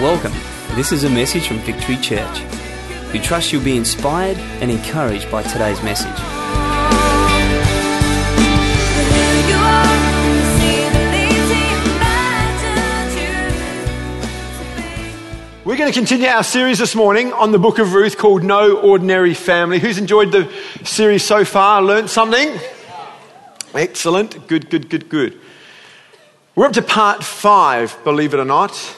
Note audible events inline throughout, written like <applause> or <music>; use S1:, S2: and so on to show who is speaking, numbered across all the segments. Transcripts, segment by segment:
S1: Welcome. This is a message from Victory Church. We trust you'll be inspired and encouraged by today's message.
S2: We're going to continue our series this morning on the book of Ruth called No Ordinary Family. Who's enjoyed the series so far? Learned something? Excellent. Good, good, good, good. We're up to part five, believe it or not.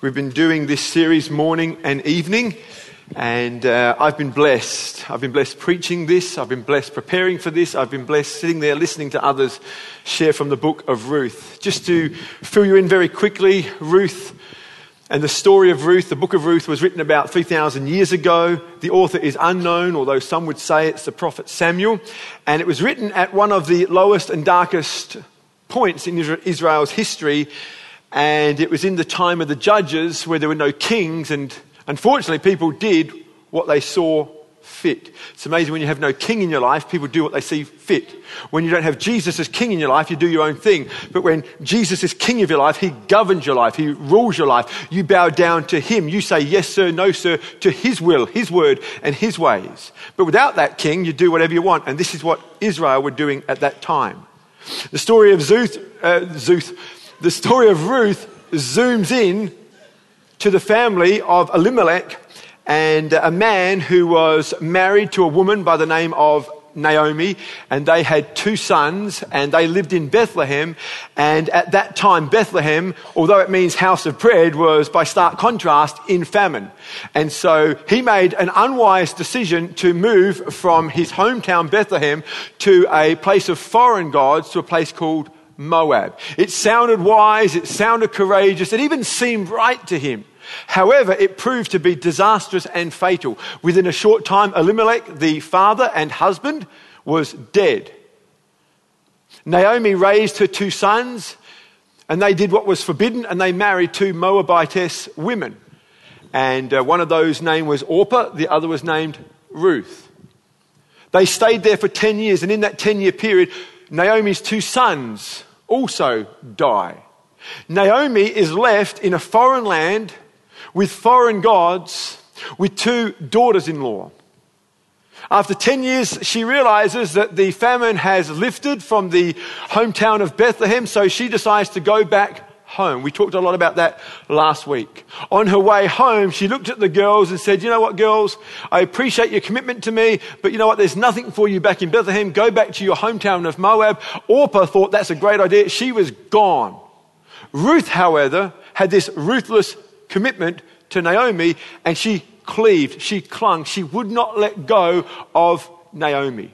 S2: We've been doing this series morning and evening, and uh, I've been blessed. I've been blessed preaching this, I've been blessed preparing for this, I've been blessed sitting there listening to others share from the book of Ruth. Just to fill you in very quickly, Ruth and the story of Ruth, the book of Ruth was written about 3,000 years ago. The author is unknown, although some would say it's the prophet Samuel. And it was written at one of the lowest and darkest points in Israel's history. And it was in the time of the judges where there were no kings. And unfortunately, people did what they saw fit. It's amazing when you have no king in your life, people do what they see fit. When you don't have Jesus as king in your life, you do your own thing. But when Jesus is king of your life, he governs your life, he rules your life. You bow down to him. You say yes, sir, no, sir, to his will, his word, and his ways. But without that king, you do whatever you want. And this is what Israel were doing at that time. The story of Zuth, uh, the story of Ruth zooms in to the family of Elimelech and a man who was married to a woman by the name of Naomi, and they had two sons, and they lived in Bethlehem. And at that time, Bethlehem, although it means house of bread, was by stark contrast in famine. And so he made an unwise decision to move from his hometown, Bethlehem, to a place of foreign gods, to a place called Moab. It sounded wise, it sounded courageous, it even seemed right to him. However, it proved to be disastrous and fatal. Within a short time, Elimelech, the father and husband, was dead. Naomi raised her two sons, and they did what was forbidden, and they married two Moabitess women. And uh, one of those name was Orpah, the other was named Ruth. They stayed there for 10 years, and in that 10 year period, Naomi's two sons also die. Naomi is left in a foreign land with foreign gods with two daughters in law. After 10 years, she realizes that the famine has lifted from the hometown of Bethlehem, so she decides to go back home. We talked a lot about that last week. On her way home, she looked at the girls and said, You know what, girls? I appreciate your commitment to me, but you know what? There's nothing for you back in Bethlehem. Go back to your hometown of Moab. Orpah thought that's a great idea. She was gone. Ruth, however, had this ruthless commitment to Naomi and she cleaved, she clung, she would not let go of Naomi.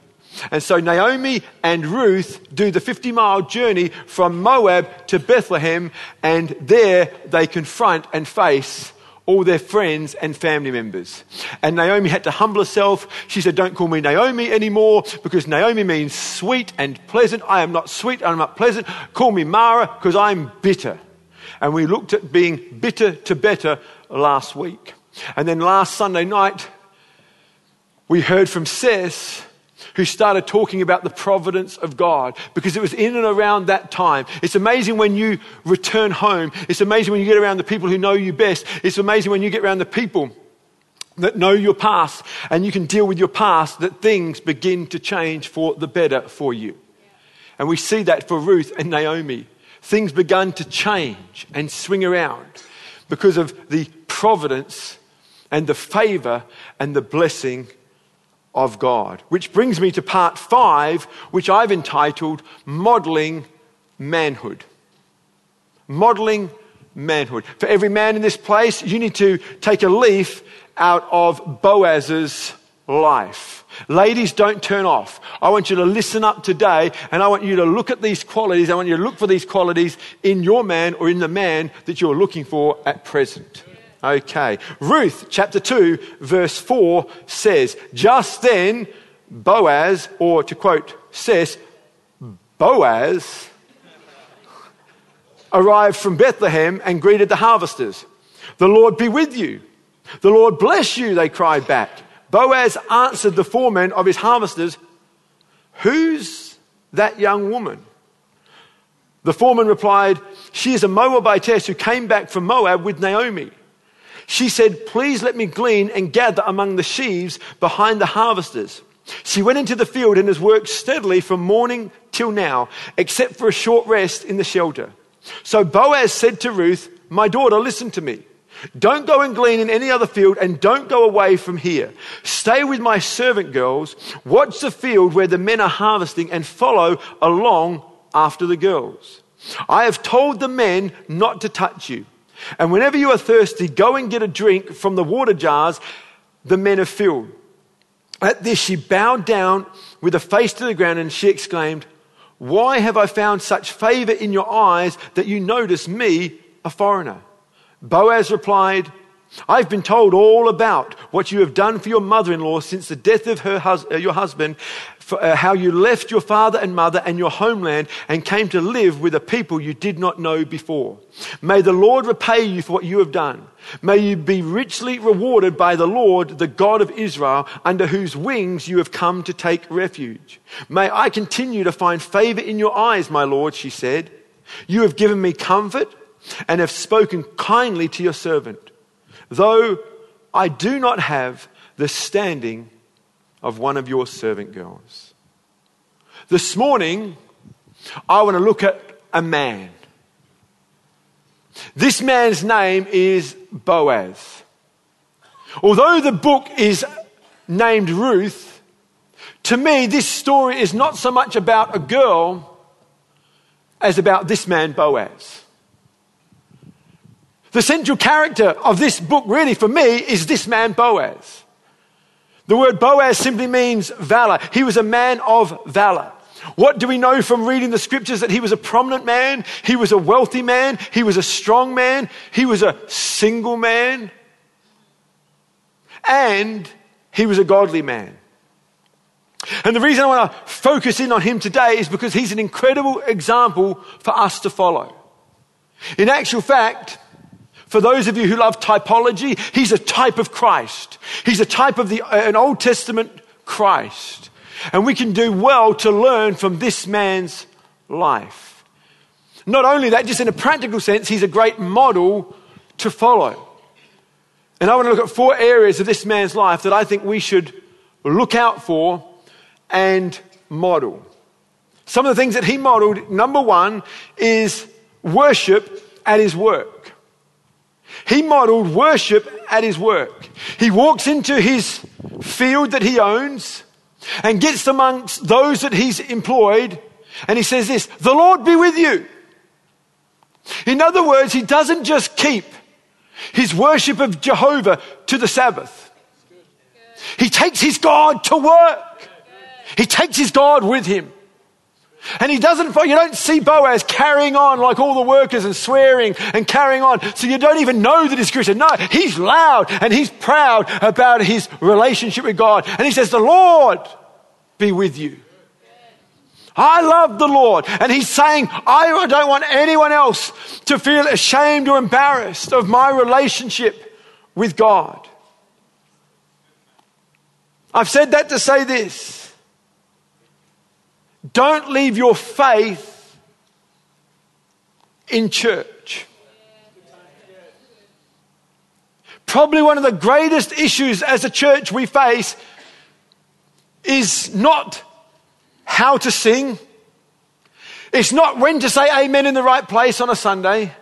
S2: And so Naomi and Ruth do the 50 mile journey from Moab to Bethlehem, and there they confront and face all their friends and family members. And Naomi had to humble herself. She said, Don't call me Naomi anymore because Naomi means sweet and pleasant. I am not sweet, I'm not pleasant. Call me Mara because I'm bitter. And we looked at being bitter to better last week. And then last Sunday night, we heard from Seth, who started talking about the providence of God because it was in and around that time. It's amazing when you return home. It's amazing when you get around the people who know you best. It's amazing when you get around the people that know your past and you can deal with your past that things begin to change for the better for you. And we see that for Ruth and Naomi. Things began to change and swing around because of the providence and the favor and the blessing of God. Which brings me to part five, which I've entitled Modeling Manhood. Modeling manhood. For every man in this place, you need to take a leaf out of Boaz's life. Ladies, don't turn off. I want you to listen up today and I want you to look at these qualities. I want you to look for these qualities in your man or in the man that you're looking for at present. Okay. Ruth chapter 2 verse 4 says, Just then Boaz, or to quote says, Boaz arrived from Bethlehem and greeted the harvesters. The Lord be with you. The Lord bless you, they cried back. Boaz answered the foreman of his harvesters, Who's that young woman? The foreman replied, She is a Moabitess who came back from Moab with Naomi. She said, Please let me glean and gather among the sheaves behind the harvesters. She went into the field and has worked steadily from morning till now, except for a short rest in the shelter. So Boaz said to Ruth, My daughter, listen to me. Don't go and glean in any other field and don't go away from here. Stay with my servant girls, watch the field where the men are harvesting and follow along after the girls. I have told the men not to touch you. And whenever you are thirsty, go and get a drink from the water jars the men have filled. At this, she bowed down with her face to the ground and she exclaimed, Why have I found such favor in your eyes that you notice me, a foreigner? Boaz replied, I've been told all about what you have done for your mother in law since the death of her hus- your husband, for, uh, how you left your father and mother and your homeland and came to live with a people you did not know before. May the Lord repay you for what you have done. May you be richly rewarded by the Lord, the God of Israel, under whose wings you have come to take refuge. May I continue to find favor in your eyes, my Lord, she said. You have given me comfort and have spoken kindly to your servant though I do not have the standing of one of your servant girls. This morning, I want to look at a man. This man's name is Boaz. Although the book is named Ruth, to me, this story is not so much about a girl as about this man, Boaz. The central character of this book, really, for me, is this man, Boaz. The word Boaz simply means valor. He was a man of valor. What do we know from reading the scriptures? That he was a prominent man, he was a wealthy man, he was a strong man, he was a single man, and he was a godly man. And the reason I want to focus in on him today is because he's an incredible example for us to follow. In actual fact, for those of you who love typology, he's a type of Christ. He's a type of the, uh, an Old Testament Christ. And we can do well to learn from this man's life. Not only that, just in a practical sense, he's a great model to follow. And I want to look at four areas of this man's life that I think we should look out for and model. Some of the things that he modeled, number one, is worship at his work. He modeled worship at his work. He walks into his field that he owns and gets amongst those that he's employed and he says this, the Lord be with you. In other words, he doesn't just keep his worship of Jehovah to the Sabbath. He takes his God to work. He takes his God with him. And he doesn't, you don't see Boaz carrying on like all the workers and swearing and carrying on. So you don't even know that he's Christian. No, he's loud and he's proud about his relationship with God. And he says, the Lord be with you. I love the Lord. And he's saying, I don't want anyone else to feel ashamed or embarrassed of my relationship with God. I've said that to say this. Don't leave your faith in church. Probably one of the greatest issues as a church we face is not how to sing. It's not when to say amen in the right place on a Sunday.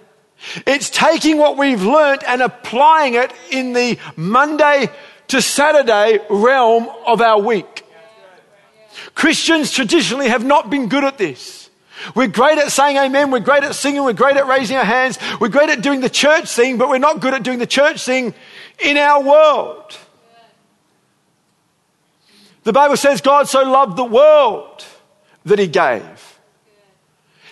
S2: It's taking what we've learnt and applying it in the Monday to Saturday realm of our week. Christians traditionally have not been good at this. We're great at saying amen. We're great at singing. We're great at raising our hands. We're great at doing the church thing, but we're not good at doing the church thing in our world. The Bible says God so loved the world that he gave.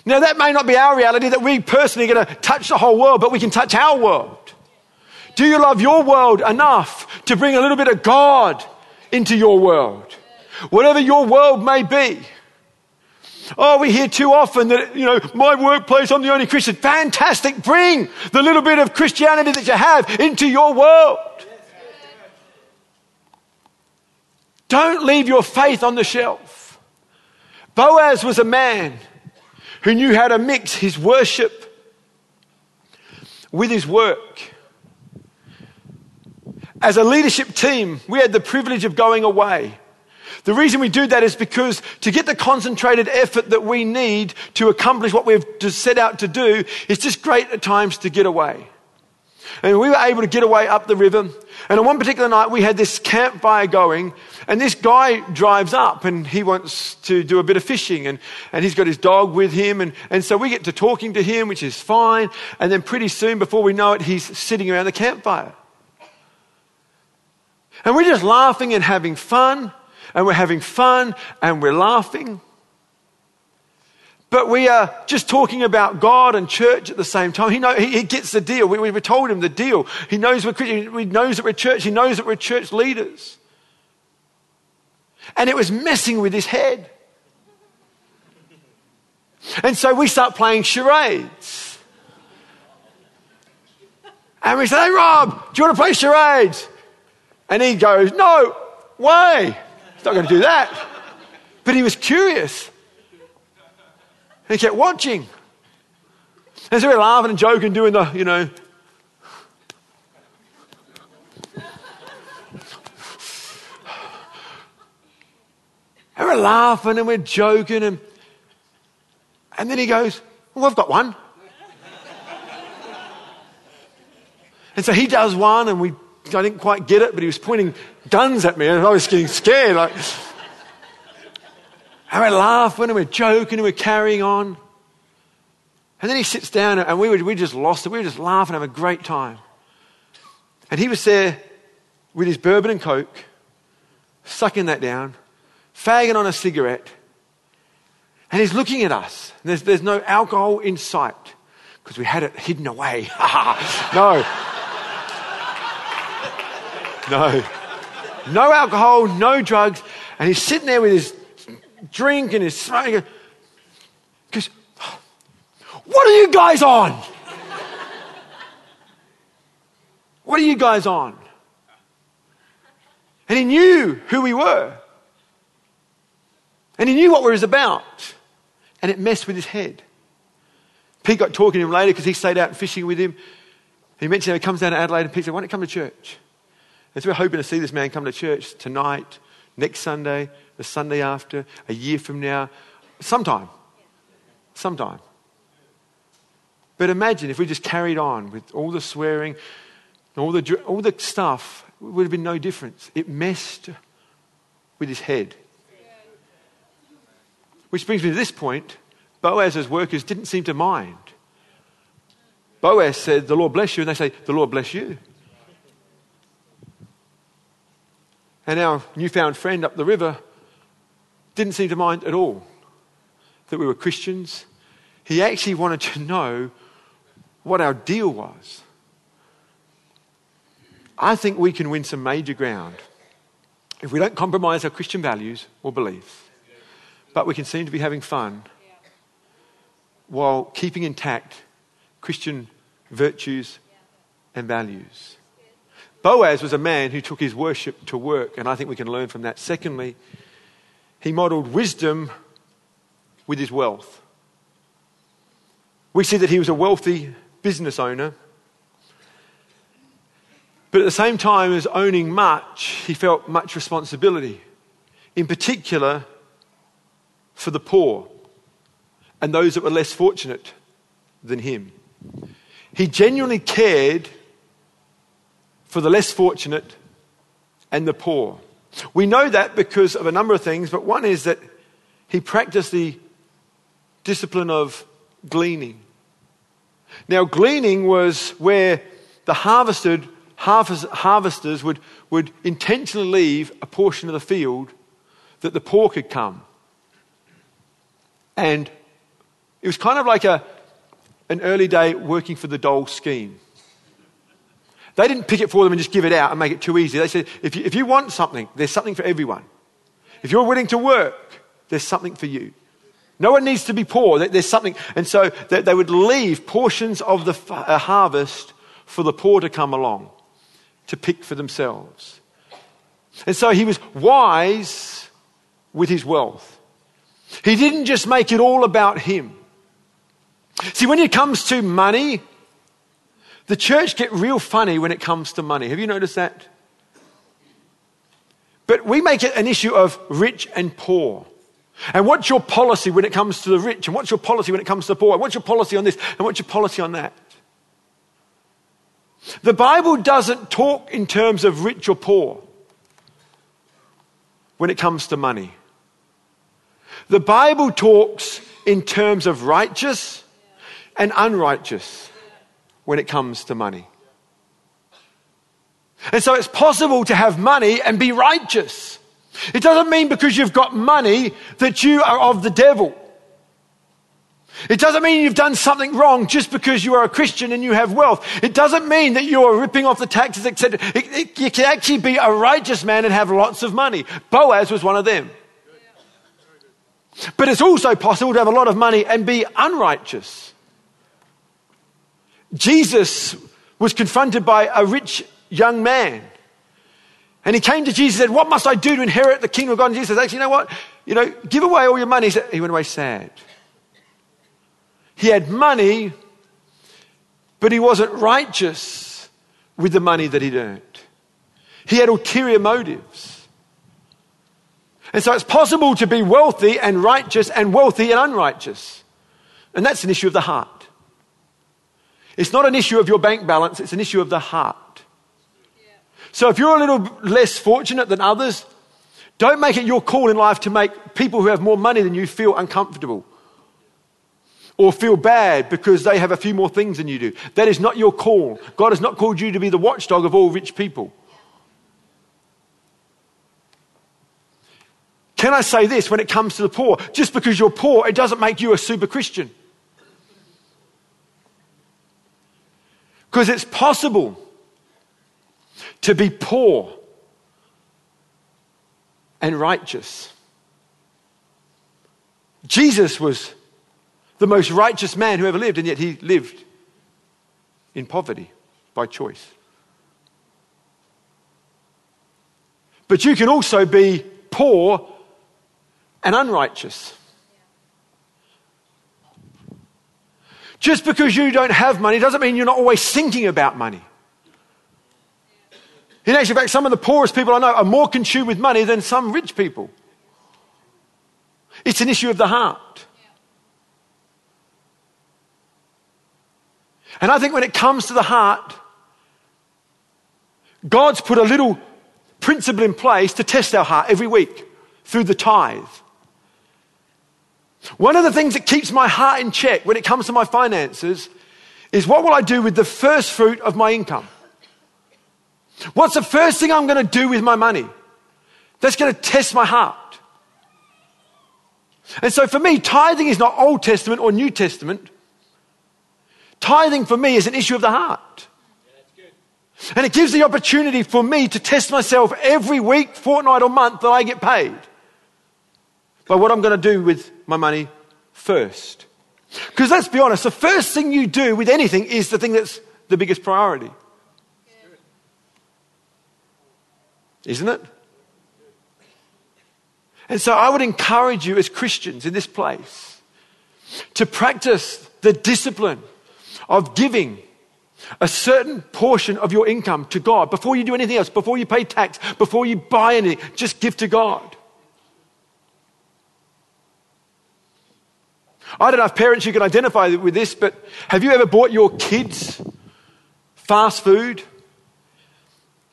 S2: Now, that may not be our reality that we personally are going to touch the whole world, but we can touch our world. Do you love your world enough to bring a little bit of God into your world? Whatever your world may be. Oh, we hear too often that, you know, my workplace, I'm the only Christian. Fantastic. Bring the little bit of Christianity that you have into your world. Don't leave your faith on the shelf. Boaz was a man who knew how to mix his worship with his work. As a leadership team, we had the privilege of going away. The reason we do that is because to get the concentrated effort that we need to accomplish what we've set out to do, it's just great at times to get away. And we were able to get away up the river. And on one particular night, we had this campfire going, and this guy drives up and he wants to do a bit of fishing, and, and he's got his dog with him. And, and so we get to talking to him, which is fine. And then pretty soon, before we know it, he's sitting around the campfire. And we're just laughing and having fun, and we're having fun and we're laughing. But we are just talking about God and church at the same time. He, know, he, he gets the deal. We, we told him the deal. He knows, we're, he knows that we're church. He knows that we're church leaders. And it was messing with his head. And so we start playing charades. And we say, hey, Rob, do you want to play charades? And he goes, no way. He's not going to do that. But he was curious. And he kept watching. And so we were laughing and joking, doing the, you know, And we're laughing and we're joking. And, and then he goes, Well, I've got one. and so he does one, and we, I didn't quite get it, but he was pointing guns at me, and I was getting scared. Like, and we're laughing and we're joking and we're carrying on. And then he sits down and we, were, we just lost it. We were just laughing, having a great time. And he was there with his bourbon and coke, sucking that down, fagging on a cigarette. And he's looking at us. There's, there's no alcohol in sight because we had it hidden away. <laughs> no. No. No alcohol, no drugs. And he's sitting there with his drink and his smoking. Because, what are you guys on? what are you guys on? And he knew who we were. And he knew what we was about. And it messed with his head. Pete got talking to him later because he stayed out fishing with him. He mentioned how he comes down to Adelaide and Pete said, Why don't you come to church? And so we're hoping to see this man come to church tonight, next Sunday, the Sunday after, a year from now, sometime. Sometime. But imagine if we just carried on with all the swearing, all the, all the stuff, it would have been no difference. It messed with his head. Which brings me to this point Boaz's workers didn't seem to mind. Boaz said, The Lord bless you, and they say, The Lord bless you. And our newfound friend up the river didn't seem to mind at all that we were Christians. He actually wanted to know what our deal was. I think we can win some major ground if we don't compromise our Christian values or beliefs, but we can seem to be having fun while keeping intact Christian virtues and values. Boaz was a man who took his worship to work, and I think we can learn from that. Secondly, he modeled wisdom with his wealth. We see that he was a wealthy business owner. But at the same time as owning much, he felt much responsibility, in particular for the poor and those that were less fortunate than him. He genuinely cared for the less fortunate and the poor. We know that because of a number of things, but one is that he practiced the discipline of gleaning. Now, gleaning was where the harvested, harvesters would, would intentionally leave a portion of the field that the poor could come. And it was kind of like a, an early day working for the dole scheme. They didn't pick it for them and just give it out and make it too easy. They said, if you, if you want something, there's something for everyone. If you're willing to work, there's something for you. No one needs to be poor. There's something. And so they would leave portions of the uh, harvest for the poor to come along to pick for themselves. And so he was wise with his wealth. He didn't just make it all about him. See, when it comes to money, the church get real funny when it comes to money. Have you noticed that? But we make it an issue of rich and poor. And what's your policy when it comes to the rich? And what's your policy when it comes to the poor? And what's your policy on this? And what's your policy on that? The Bible doesn't talk in terms of rich or poor when it comes to money. The Bible talks in terms of righteous and unrighteous when it comes to money. And so it's possible to have money and be righteous. It doesn't mean because you've got money that you are of the devil. It doesn't mean you've done something wrong just because you are a Christian and you have wealth. It doesn't mean that you are ripping off the taxes, etc. You can actually be a righteous man and have lots of money. Boaz was one of them. But it's also possible to have a lot of money and be unrighteous. Jesus was confronted by a rich young man. And he came to Jesus and said, What must I do to inherit the kingdom of God? And Jesus said, Actually, you know what? You know, give away all your money. He, said, he went away sad. He had money, but he wasn't righteous with the money that he'd earned. He had ulterior motives. And so it's possible to be wealthy and righteous and wealthy and unrighteous. And that's an issue of the heart. It's not an issue of your bank balance, it's an issue of the heart. So if you're a little less fortunate than others, don't make it your call in life to make people who have more money than you feel uncomfortable or feel bad because they have a few more things than you do. That is not your call. God has not called you to be the watchdog of all rich people. Can I say this when it comes to the poor? Just because you're poor, it doesn't make you a super Christian. Because it's possible to be poor and righteous. Jesus was the most righteous man who ever lived, and yet he lived in poverty by choice. But you can also be poor and unrighteous. Just because you don't have money doesn't mean you're not always thinking about money. In actual fact, some of the poorest people I know are more consumed with money than some rich people. It's an issue of the heart. And I think when it comes to the heart, God's put a little principle in place to test our heart every week through the tithe. One of the things that keeps my heart in check when it comes to my finances is what will I do with the first fruit of my income? What's the first thing I'm going to do with my money? That's going to test my heart. And so for me, tithing is not Old Testament or New Testament. Tithing for me is an issue of the heart. And it gives the opportunity for me to test myself every week, fortnight, or month that I get paid by what I'm going to do with my money first. Because let's be honest, the first thing you do with anything is the thing that's the biggest priority. Isn't it? And so I would encourage you as Christians in this place to practice the discipline of giving a certain portion of your income to God before you do anything else, before you pay tax, before you buy anything, just give to God. I don't know if parents you can identify with this, but have you ever bought your kids fast food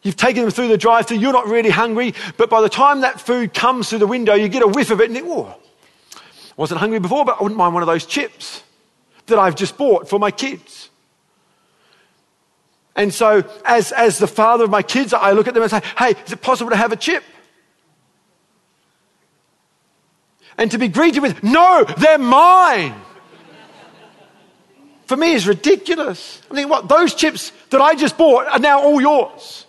S2: You've taken them through the drive through, you're not really hungry, but by the time that food comes through the window, you get a whiff of it and think, oh, I wasn't hungry before, but I wouldn't mind one of those chips that I've just bought for my kids. And so, as, as the father of my kids, I look at them and say, hey, is it possible to have a chip? And to be greeted with, no, they're mine. For me, is ridiculous. I mean, what? Those chips that I just bought are now all yours.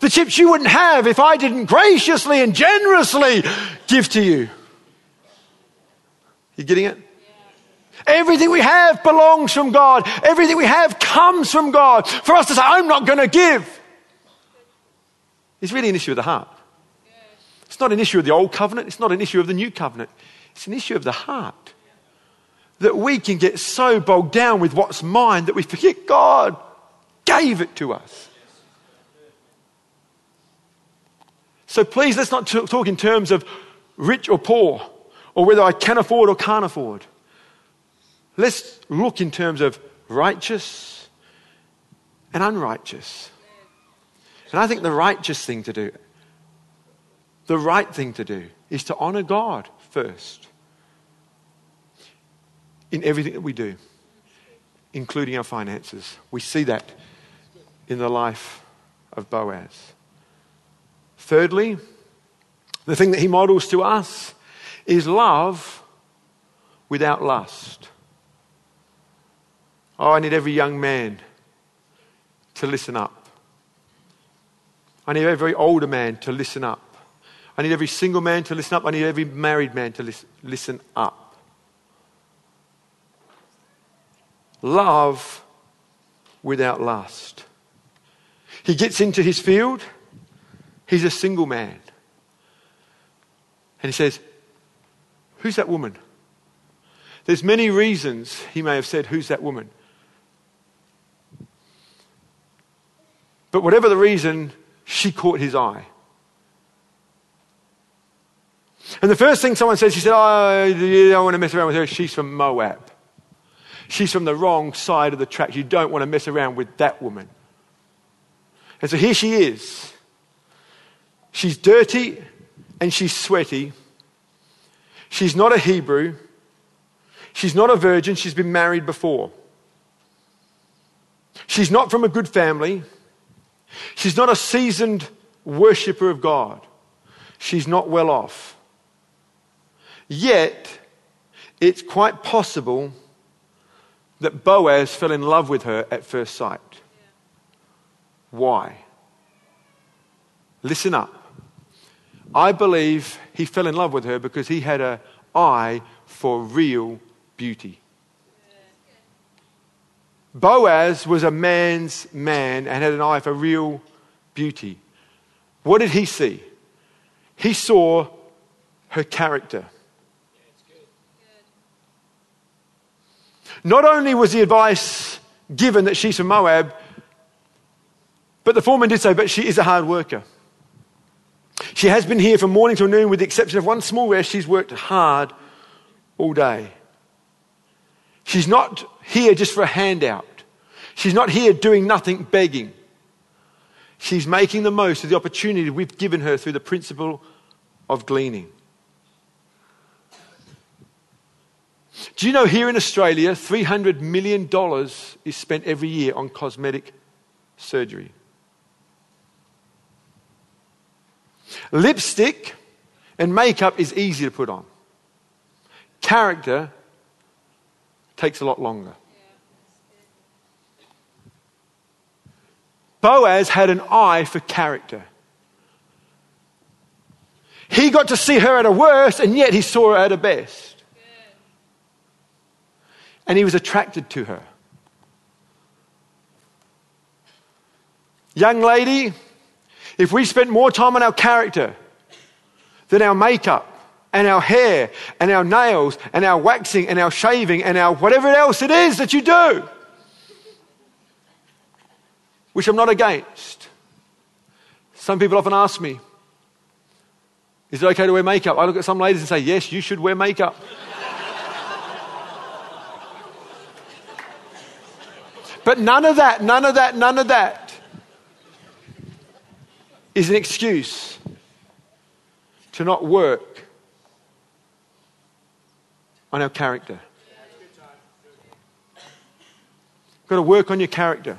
S2: The chips you wouldn't have if I didn't graciously and generously give to you. You getting it? Everything we have belongs from God. Everything we have comes from God. For us to say, I'm not going to give, is really an issue of the heart. It's not an issue of the old covenant. It's not an issue of the new covenant. It's an issue of the heart. that we can get so bogged down with what's mine that we forget God gave it to us. So please, let's not talk in terms of rich or poor, or whether I can afford or can't afford. Let's look in terms of righteous and unrighteous. And I think the righteous thing to do, the right thing to do, is to honor God first in everything that we do, including our finances. We see that in the life of Boaz. Thirdly, the thing that he models to us is love without lust. Oh, I need every young man to listen up. I need every older man to listen up. I need every single man to listen up. I need every married man to listen, up. Love without lust. He gets into his field. He's a single man. And he says, Who's that woman? There's many reasons he may have said, Who's that woman? But whatever the reason, she caught his eye. And the first thing someone says, she said, Oh, you don't want to mess around with her. She's from Moab. She's from the wrong side of the tracks. You don't want to mess around with that woman. And so here she is. She's dirty and she's sweaty. She's not a Hebrew. She's not a virgin. She's been married before. She's not from a good family. She's not a seasoned worshiper of God. She's not well off. Yet, it's quite possible that Boaz fell in love with her at first sight. Why? Listen up. I believe he fell in love with her because he had an eye for real beauty. Boaz was a man's man and had an eye for real beauty. What did he see? He saw her character. Not only was the advice given that she's from Moab, but the foreman did say, but she is a hard worker. She has been here from morning till noon, with the exception of one small rest. She's worked hard all day. She's not here just for a handout. She's not here doing nothing, begging. She's making the most of the opportunity we've given her through the principle of gleaning. Do you know here in Australia, $300 million is spent every year on cosmetic surgery? Lipstick and makeup is easy to put on. Character takes a lot longer. Boaz had an eye for character. He got to see her at her worst, and yet he saw her at her best. And he was attracted to her. Young lady, if we spent more time on our character than our makeup and our hair and our nails and our waxing and our shaving and our whatever else it is that you do, which I'm not against. Some people often ask me, is it okay to wear makeup? I look at some ladies and say, yes, you should wear makeup. But none of that, none of that, none of that is an excuse to not work on our character. You've got to work on your character.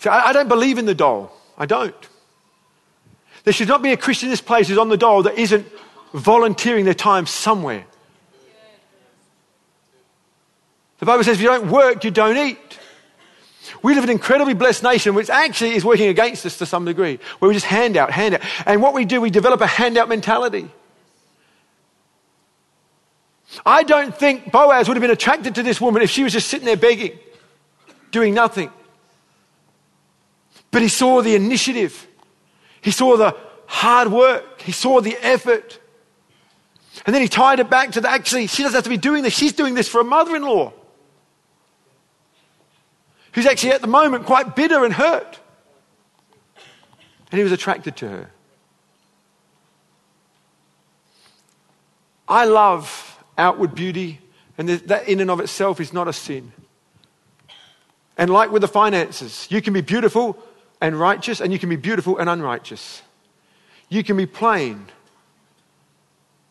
S2: See, I, I don't believe in the dole. I don't. There should not be a Christian in this place who's on the dole that isn't volunteering their time somewhere. The Bible says if you don't work, you don't eat. We live in an incredibly blessed nation, which actually is working against us to some degree, where we just hand out, hand out. And what we do, we develop a handout mentality. I don't think Boaz would have been attracted to this woman if she was just sitting there begging, doing nothing. But he saw the initiative, he saw the hard work, he saw the effort. And then he tied it back to the actually, she doesn't have to be doing this. She's doing this for a mother in law who's actually at the moment quite bitter and hurt. And he was attracted to her. I love outward beauty, and that in and of itself is not a sin. And like with the finances, you can be beautiful and righteous, and you can be beautiful and unrighteous. You can be plain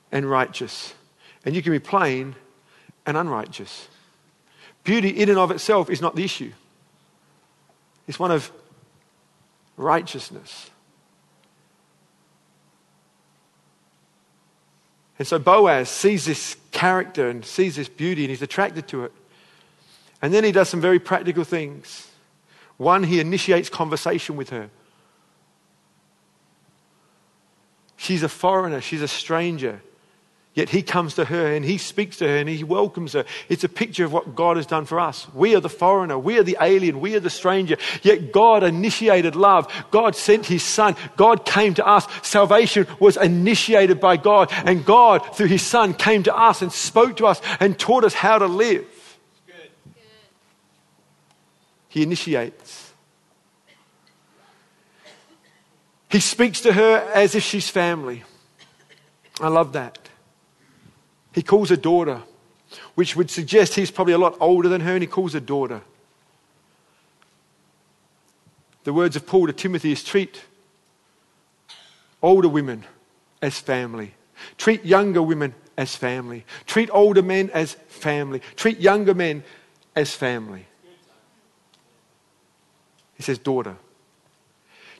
S2: and righteous, and you can be plain and unrighteous. Beauty in and of itself is not the issue, it's one of righteousness. And so Boaz sees this character and sees this beauty and he's attracted to it. And then he does some very practical things. One, he initiates conversation with her. She's a foreigner, she's a stranger. Yet he comes to her and he speaks to her and he welcomes her. It's a picture of what God has done for us. We are the foreigner, we are the alien, we are the stranger. Yet God initiated love. God sent his son. God came to us. Salvation was initiated by God. And God, through his son, came to us and spoke to us and taught us how to live. He initiates. He speaks to her as if she's family. I love that. He calls her daughter, which would suggest he's probably a lot older than her, and he calls her daughter. The words of Paul to Timothy is treat older women as family. Treat younger women as family. Treat older men as family. Treat younger men as family. He says, daughter.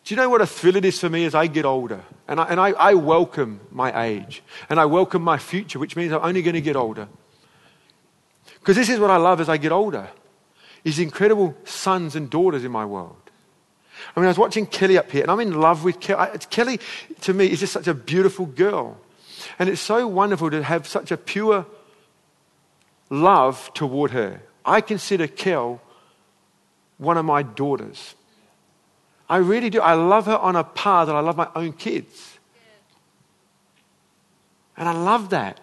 S2: Do you know what a thrill it is for me as I get older? And I, and I, I welcome my age and I welcome my future, which means I'm only going to get older. Because this is what I love as I get older is incredible sons and daughters in my world. I mean, I was watching Kelly up here, and I'm in love with Kelly. Kelly, to me, is just such a beautiful girl. And it's so wonderful to have such a pure love toward her. I consider Kel one of my daughters. I really do. I love her on a par that I love my own kids. And I love that.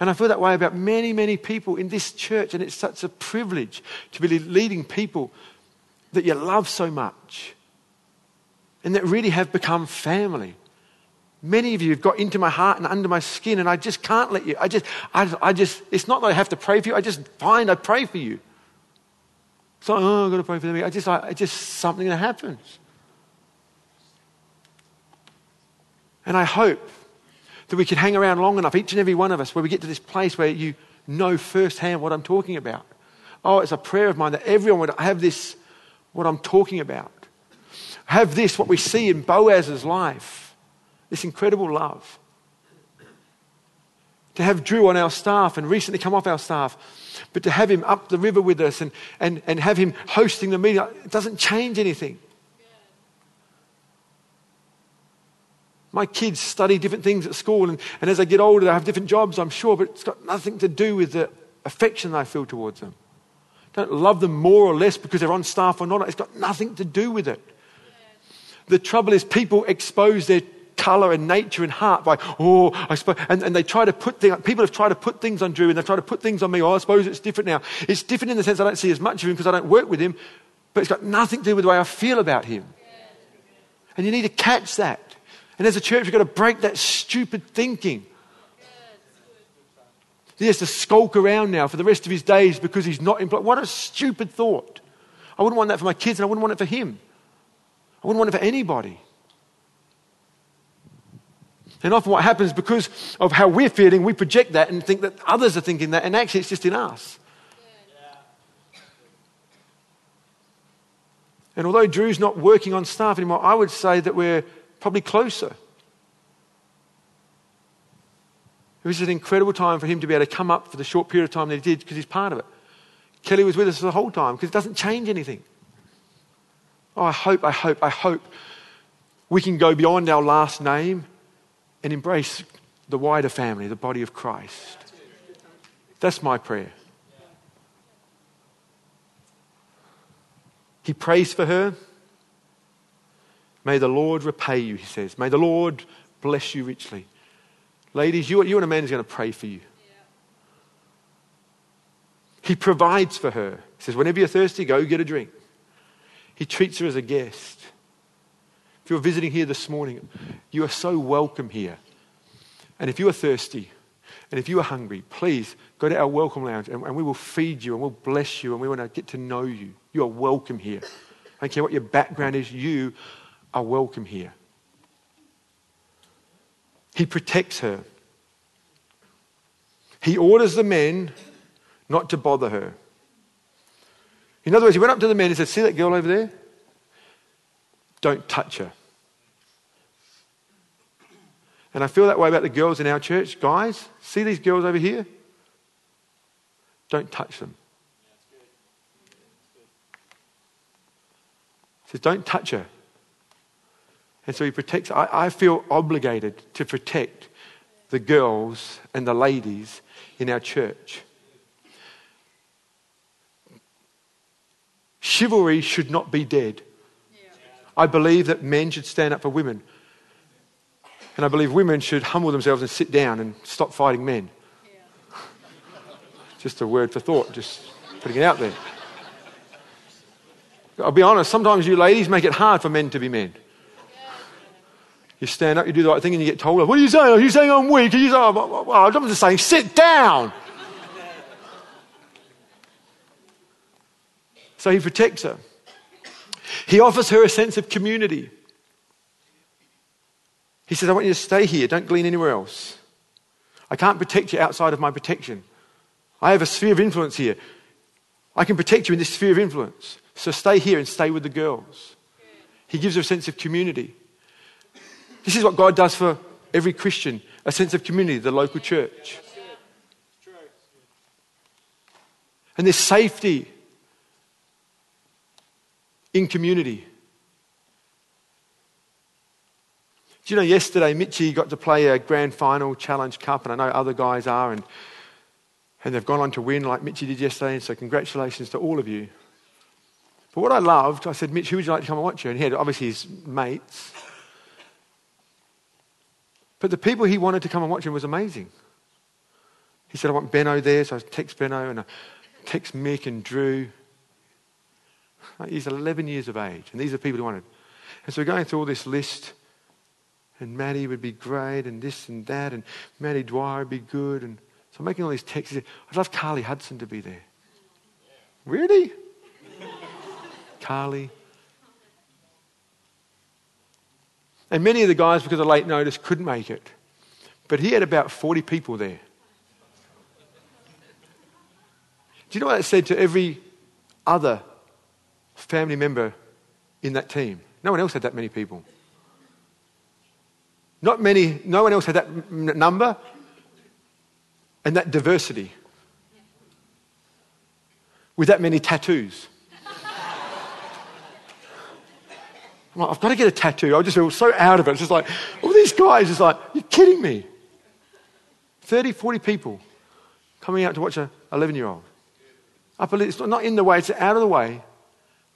S2: And I feel that way about many, many people in this church. And it's such a privilege to be leading people that you love so much and that really have become family. Many of you have got into my heart and under my skin, and I just can't let you. I just, I, I just, it's not that I have to pray for you. I just find I pray for you. It's like, oh, I've got to pray for them. I just, I, it's just something that happens. And I hope that we can hang around long enough, each and every one of us, where we get to this place where you know firsthand what I'm talking about. Oh, it's a prayer of mine that everyone would have this, what I'm talking about. Have this, what we see in Boaz's life, this incredible love. To have Drew on our staff and recently come off our staff, but to have him up the river with us and, and, and have him hosting the meeting, it doesn't change anything. My kids study different things at school, and, and as they get older, they have different jobs, I'm sure, but it's got nothing to do with the affection I feel towards them. Don't love them more or less because they're on staff or not. It's got nothing to do with it. The trouble is, people expose their color and nature and heart by, oh, I suppose, and, and they try to put things, people have tried to put things on Drew and they try to put things on me. Oh, I suppose it's different now. It's different in the sense I don't see as much of him because I don't work with him, but it's got nothing to do with the way I feel about him. And you need to catch that. And as a church, we've got to break that stupid thinking. He has to skulk around now for the rest of his days because he's not employed. What a stupid thought. I wouldn't want that for my kids and I wouldn't want it for him. I wouldn't want it for anybody. And often what happens because of how we're feeling, we project that and think that others are thinking that, and actually it's just in us. And although Drew's not working on staff anymore, I would say that we're probably closer. It was an incredible time for him to be able to come up for the short period of time that he did because he's part of it. Kelly was with us the whole time because it doesn't change anything. Oh, I hope, I hope, I hope we can go beyond our last name and embrace the wider family, the body of Christ. That's my prayer. He prays for her. May the Lord repay you, he says. May the Lord bless you richly. Ladies, you, you and a man is going to pray for you. He provides for her. He says, Whenever you're thirsty, go get a drink. He treats her as a guest. If you're visiting here this morning, you are so welcome here. And if you are thirsty and if you are hungry, please go to our welcome lounge and, and we will feed you and we'll bless you and we want to get to know you. You are welcome here. I don't care what your background is, you are welcome here. He protects her. He orders the men not to bother her. In other words, he went up to the men and said, See that girl over there? Don't touch her. And I feel that way about the girls in our church. Guys, see these girls over here? Don't touch them. He says, Don't touch her. And so he protects. I, I feel obligated to protect the girls and the ladies in our church. Chivalry should not be dead. I believe that men should stand up for women. And I believe women should humble themselves and sit down and stop fighting men. <laughs> just a word for thought, just putting it out there. I'll be honest, sometimes you ladies make it hard for men to be men. You stand up, you do the right thing, and you get told, What are you saying? Are you saying I'm weak? Are you saying, well, I'm just saying, sit down. So he protects her. He offers her a sense of community. He says, I want you to stay here. Don't glean anywhere else. I can't protect you outside of my protection. I have a sphere of influence here. I can protect you in this sphere of influence. So stay here and stay with the girls. He gives her a sense of community. This is what God does for every Christian a sense of community, the local church. And there's safety in community. Do you know, yesterday Mitchy got to play a grand final Challenge Cup, and I know other guys are, and, and they've gone on to win like Mitchy did yesterday, and so congratulations to all of you. But what I loved, I said, Mitch, who would you like to come and watch you? And he had obviously his mates. But the people he wanted to come and watch him was amazing. He said, I want Benno there, so I text Benno and I text Mick and Drew. He's 11 years of age, and these are people who wanted. And so we're going through all this list, and Maddie would be great, and this and that, and Maddie Dwyer would be good. And so I'm making all these texts. I'd love Carly Hudson to be there. Really? <laughs> Carly. And many of the guys, because of late notice, couldn't make it. But he had about 40 people there. Do you know what that said to every other family member in that team. No one else had that many people. Not many, no one else had that m- number and that diversity with that many tattoos. Like, I've got to get a tattoo. I just feel so out of it. It's just like, all these guys, it's like, you're kidding me. 30, 40 people coming out to watch an 11 year old. A, it's not in the way, it's out of the way.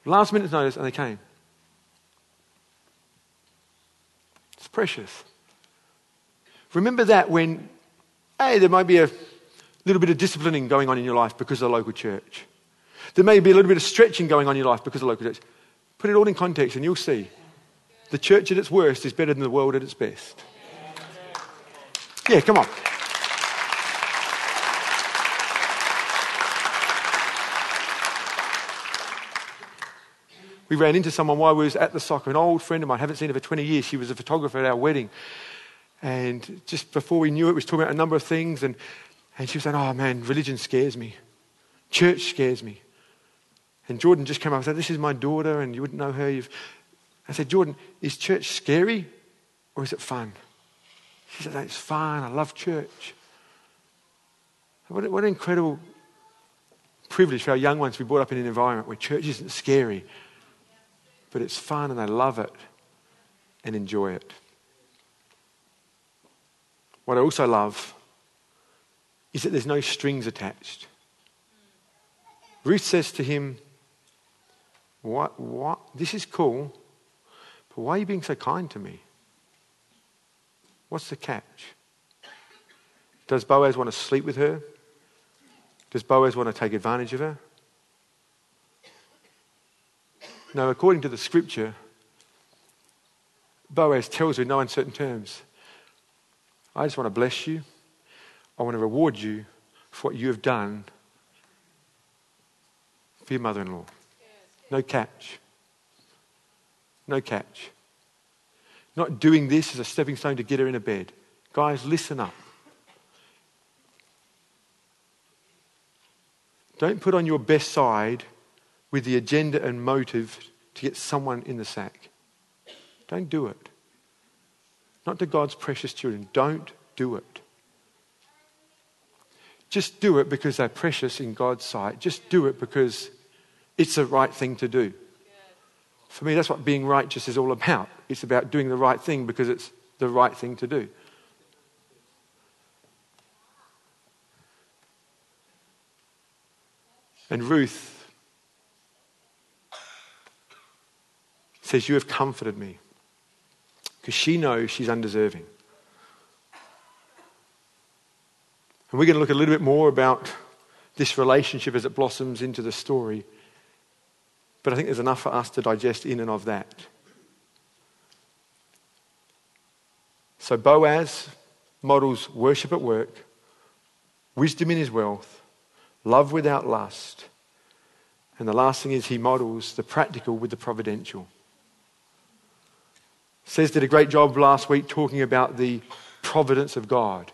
S2: Last minute's notice, and they came. It's precious. Remember that when, hey, there might be a little bit of disciplining going on in your life because of the local church. There may be a little bit of stretching going on in your life because of the local church. Put it all in context, and you'll see the church at its worst is better than the world at its best. Yeah, come on. we ran into someone while we was at the soccer, an old friend of mine, haven't seen her for 20 years. She was a photographer at our wedding. And just before we knew it, we was talking about a number of things. And, and she was saying, oh man, religion scares me. Church scares me. And Jordan just came up and said, this is my daughter and you wouldn't know her. You've... I said, Jordan, is church scary or is it fun? She said, it's fun. I love church. What, what an incredible privilege for our young ones to be brought up in an environment where church isn't scary, but it's fun and they love it and enjoy it. What I also love is that there's no strings attached. Ruth says to him, What, what? This is cool, but why are you being so kind to me? What's the catch? Does Boaz want to sleep with her? Does Boaz want to take advantage of her? No, according to the scripture, Boaz tells her in no uncertain terms, I just want to bless you. I want to reward you for what you have done for your mother in law. No catch. No catch. Not doing this as a stepping stone to get her in a bed. Guys, listen up. Don't put on your best side with the agenda and motive to get someone in the sack. Don't do it. Not to God's precious children. Don't do it. Just do it because they're precious in God's sight. Just do it because it's the right thing to do. For me, that's what being righteous is all about. It's about doing the right thing because it's the right thing to do. And Ruth says, You have comforted me. Because she knows she's undeserving. And we're going to look a little bit more about this relationship as it blossoms into the story. But I think there's enough for us to digest in and of that. So Boaz models worship at work, wisdom in his wealth, love without lust. And the last thing is he models the practical with the providential. Says did a great job last week talking about the providence of God.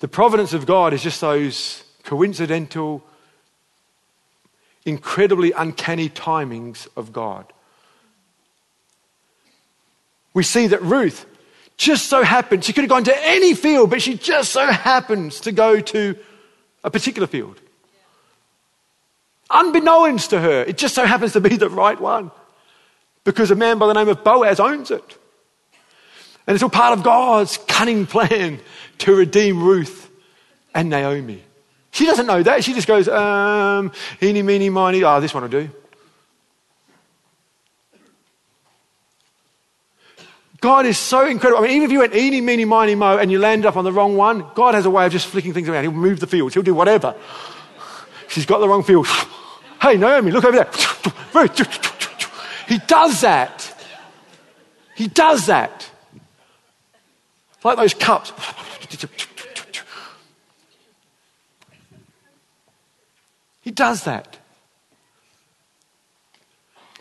S2: The providence of God is just those coincidental, incredibly uncanny timings of God. We see that Ruth just so happened, she could have gone to any field, but she just so happens to go to a particular field. Unbeknownst to her, it just so happens to be the right one because a man by the name of Boaz owns it. And it's all part of God's cunning plan to redeem Ruth and Naomi. She doesn't know that. She just goes, um, eeny, meeny, miny. Ah, oh, this one will do. God is so incredible. I mean, even if you went eeny, meeny, miny, mo and you landed up on the wrong one, God has a way of just flicking things around. He'll move the fields. He'll do whatever. She's got the wrong field. <laughs> Hey, Naomi, look over there. <laughs> He does that. He does that. Like those cups. <laughs> He does that.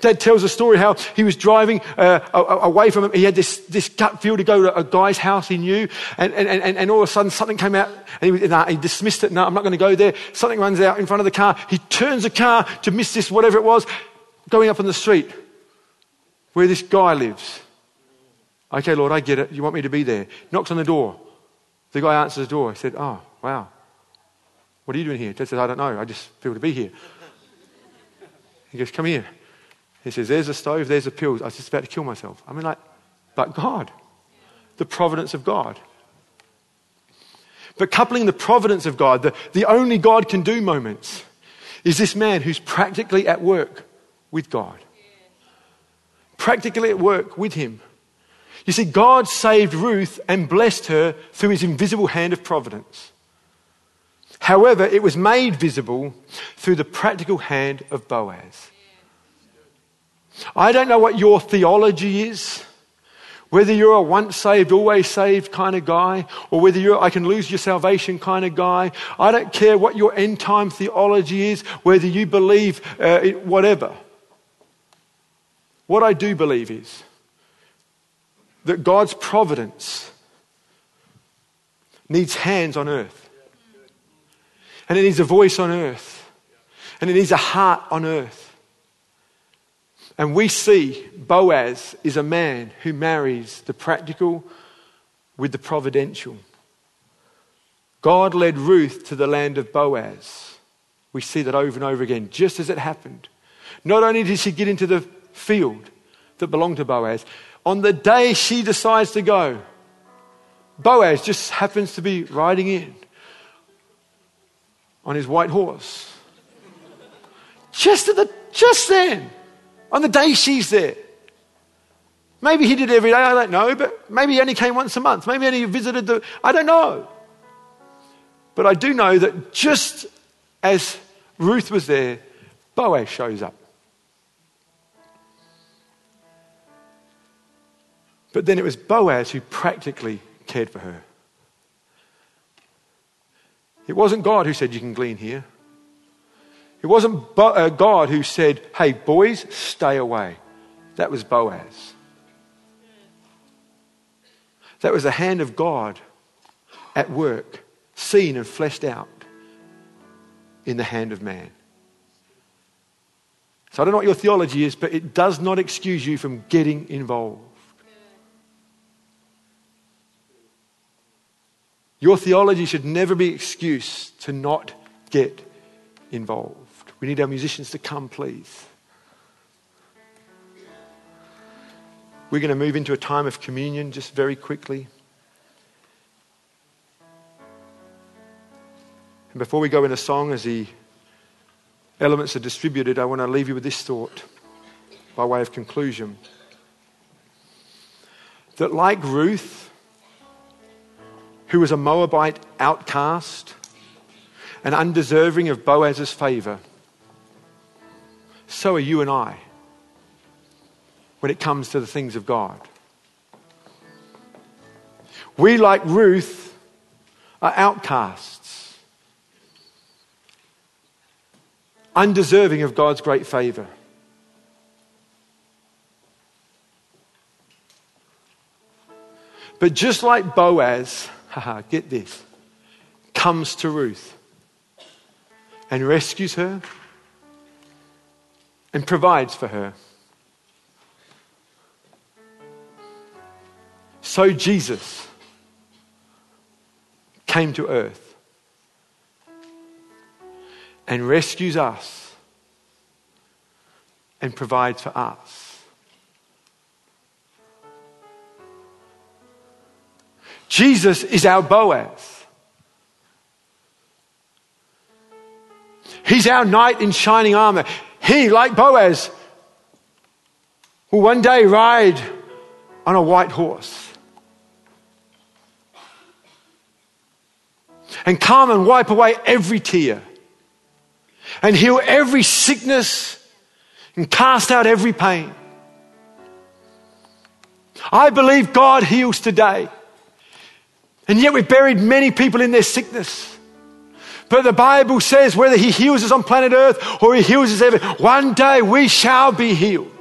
S2: Dad tells a story how he was driving uh, away from him. He had this, this gut feel to go to a guy's house he knew, and, and, and, and all of a sudden something came out, and he, nah, he dismissed it. No, I'm not going to go there. Something runs out in front of the car. He turns the car to miss this, whatever it was, going up on the street where this guy lives. Okay, Lord, I get it. You want me to be there. Knocks on the door. The guy answers the door. He said, Oh, wow. What are you doing here? Dad says, I don't know. I just feel to be here. He goes, Come here. He says, There's a stove, there's a pill. I was just about to kill myself. I mean, like, but God, the providence of God. But coupling the providence of God, the, the only God can do moments, is this man who's practically at work with God practically at work with him. You see, God saved Ruth and blessed her through his invisible hand of providence. However, it was made visible through the practical hand of Boaz. I don't know what your theology is, whether you're a once saved, always saved kind of guy, or whether you're I can lose your salvation kind of guy. I don't care what your end time theology is, whether you believe uh, whatever. What I do believe is that God's providence needs hands on earth, and it needs a voice on earth, and it needs a heart on earth. And we see Boaz is a man who marries the practical with the providential. God led Ruth to the land of Boaz. We see that over and over again, just as it happened. Not only did she get into the field that belonged to Boaz. On the day she decides to go, Boaz just happens to be riding in on his white horse. Just at the just then, on the day she's there. Maybe he did every day, I don't know, but maybe he only came once a month. Maybe only visited the, I don't know. But I do know that just as Ruth was there, Boaz shows up. But then it was Boaz who practically cared for her. It wasn't God who said, You can glean here. It wasn't uh, God who said, Hey, boys, stay away. That was Boaz. That was the hand of God at work, seen and fleshed out in the hand of man. So I don't know what your theology is, but it does not excuse you from getting involved. Your theology should never be excuse to not get involved. We need our musicians to come, please. We're going to move into a time of communion just very quickly. And before we go into a song, as the elements are distributed, I want to leave you with this thought by way of conclusion. That, like Ruth, who was a Moabite outcast and undeserving of Boaz's favor, so are you and I when it comes to the things of God. We, like Ruth, are outcasts, undeserving of God's great favor. But just like Boaz, haha, get this, comes to Ruth and rescues her and provides for her. So Jesus came to earth and rescues us and provides for us. Jesus is our Boaz. He's our knight in shining armor. He, like Boaz, will one day ride on a white horse. And come and wipe away every tear. And heal every sickness and cast out every pain. I believe God heals today. And yet we've buried many people in their sickness. But the Bible says whether He heals us on planet Earth or He heals us ever, one day we shall be healed.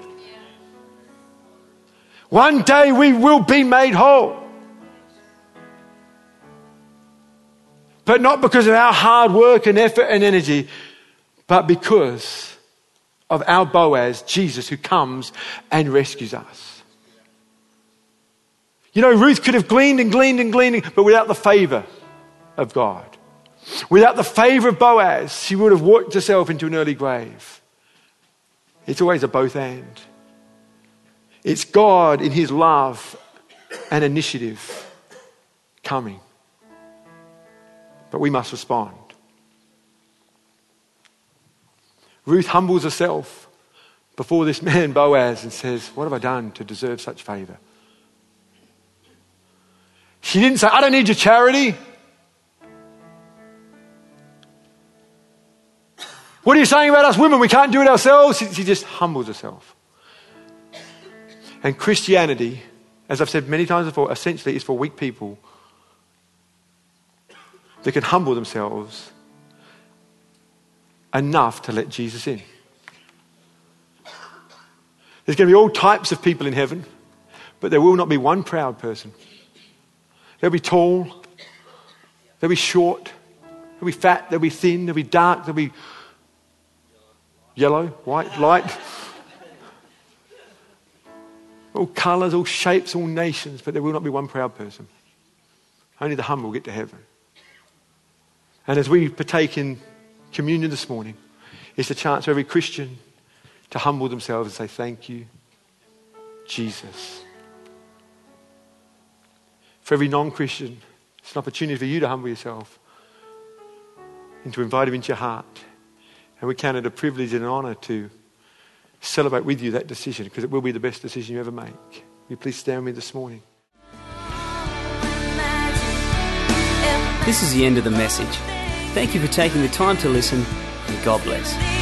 S2: One day we will be made whole. But not because of our hard work and effort and energy, but because of our Boaz, Jesus, who comes and rescues us. You know, Ruth could have gleaned and gleaned and gleaned, but without the favor of God. Without the favor of Boaz, she would have worked herself into an early grave. It's always a both and. It's God in His love and initiative coming. But we must respond. Ruth humbles herself before this man, Boaz, and says, What have I done to deserve such favor? She didn't say, I don't need your charity. What are you saying about us women? We can't do it ourselves. She just humbles herself. And Christianity, as I've said many times before, essentially is for weak people that can humble themselves enough to let Jesus in. There's going to be all types of people in heaven, but there will not be one proud person. They'll be tall, they'll be short, they'll be fat, they'll be thin, they'll be dark, they'll be yellow, white, light. all colours, all shapes, all nations, but there will not be one proud person. Only the humble get to heaven. And as we partake in communion this morning, it's a chance for every Christian to humble themselves and say, Thank you, Jesus. For every non Christian, it's an opportunity for you to humble yourself and to invite Him into your heart. And we count it a privilege and an honor to celebrate with you that decision because it will be the best decision you ever make.
S3: Will you please stand with me this morning?
S1: This is the end of the message. Thank you for taking the time to listen, and God bless.